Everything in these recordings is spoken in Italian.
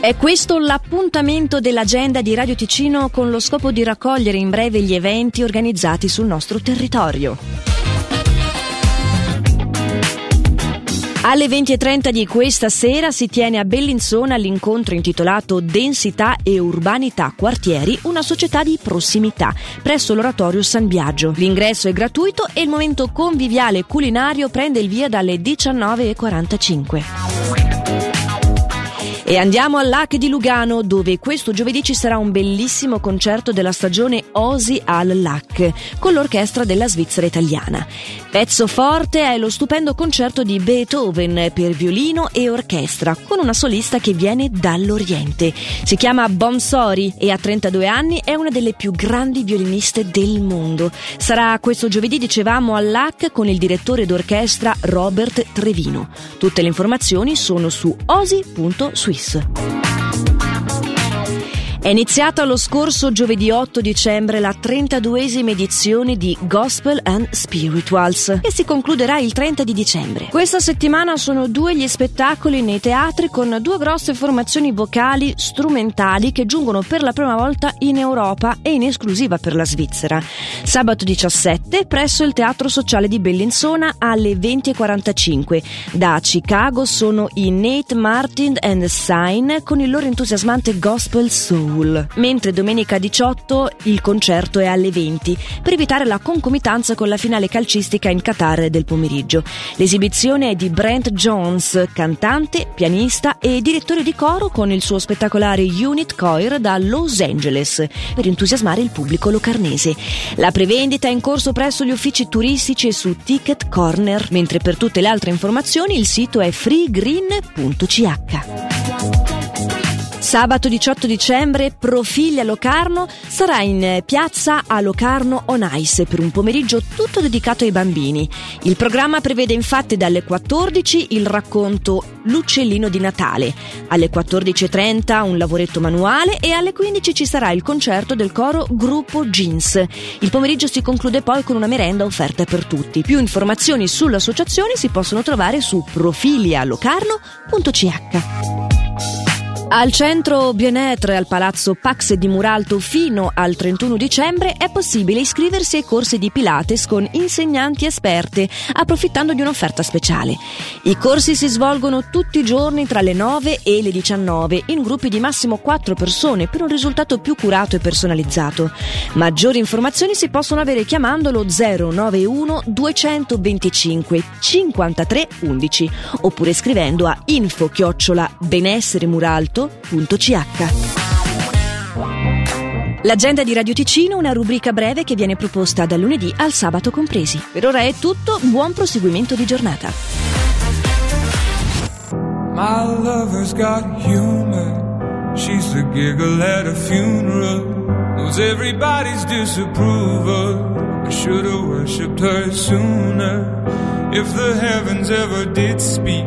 È questo l'appuntamento dell'agenda di Radio Ticino con lo scopo di raccogliere in breve gli eventi organizzati sul nostro territorio. Alle 20.30 di questa sera si tiene a Bellinzona l'incontro intitolato Densità e Urbanità Quartieri, una società di prossimità, presso l'oratorio San Biagio. L'ingresso è gratuito e il momento conviviale culinario prende il via dalle 19.45. E andiamo all'Hack di Lugano, dove questo giovedì ci sarà un bellissimo concerto della stagione Osi al Lac, con l'orchestra della Svizzera italiana. Pezzo forte è lo stupendo concerto di Beethoven per violino e orchestra, con una solista che viene dall'Oriente. Si chiama Bonsori e a 32 anni è una delle più grandi violiniste del mondo. Sarà questo giovedì, dicevamo, al Lac con il direttore d'orchestra Robert Trevino. Tutte le informazioni sono su Suisse. È iniziata lo scorso giovedì 8 dicembre la 32esima edizione di Gospel and Spirituals che si concluderà il 30 di dicembre. Questa settimana sono due gli spettacoli nei teatri con due grosse formazioni vocali strumentali che giungono per la prima volta in Europa e in esclusiva per la Svizzera. Sabato 17 presso il Teatro Sociale di Bellinzona alle 20.45. Da Chicago sono i Nate Martin and Sign con il loro entusiasmante Gospel Soul. Soul, mentre domenica 18 il concerto è alle 20 per evitare la concomitanza con la finale calcistica in Qatar del pomeriggio. L'esibizione è di Brent Jones, cantante, pianista e direttore di coro con il suo spettacolare Unit Choir da Los Angeles per entusiasmare il pubblico locarnese. La prevendita è in corso presso gli uffici turistici e su Ticket Corner, mentre per tutte le altre informazioni il sito è freegreen.ch. Sabato 18 dicembre Profili a Locarno sarà in piazza a Locarno on Ice per un pomeriggio tutto dedicato ai bambini. Il programma prevede infatti dalle 14 il racconto L'uccellino di Natale, alle 14.30 un lavoretto manuale e alle 15 ci sarà il concerto del coro Gruppo Jeans. Il pomeriggio si conclude poi con una merenda offerta per tutti. Più informazioni sull'associazione si possono trovare su profilialocarno.ch. Al centro Bienetre al palazzo Pax di Muralto fino al 31 dicembre è possibile iscriversi ai corsi di Pilates con insegnanti esperte, approfittando di un'offerta speciale. I corsi si svolgono tutti i giorni tra le 9 e le 19 in gruppi di massimo 4 persone per un risultato più curato e personalizzato. Maggiori informazioni si possono avere chiamando lo 091 225 53 11 oppure scrivendo a info chiocciola benessere muralto www.radioticino.ch. L'agenda di Radio Ticino, una rubrica breve che viene proposta dal lunedì al sabato compresi. Per ora è tutto, buon proseguimento di giornata. My lover's got humor. She's the giggle at a funeral. Knows everybody's disapproval. I should have worshipped her sooner. If the heavens ever did speak,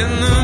in the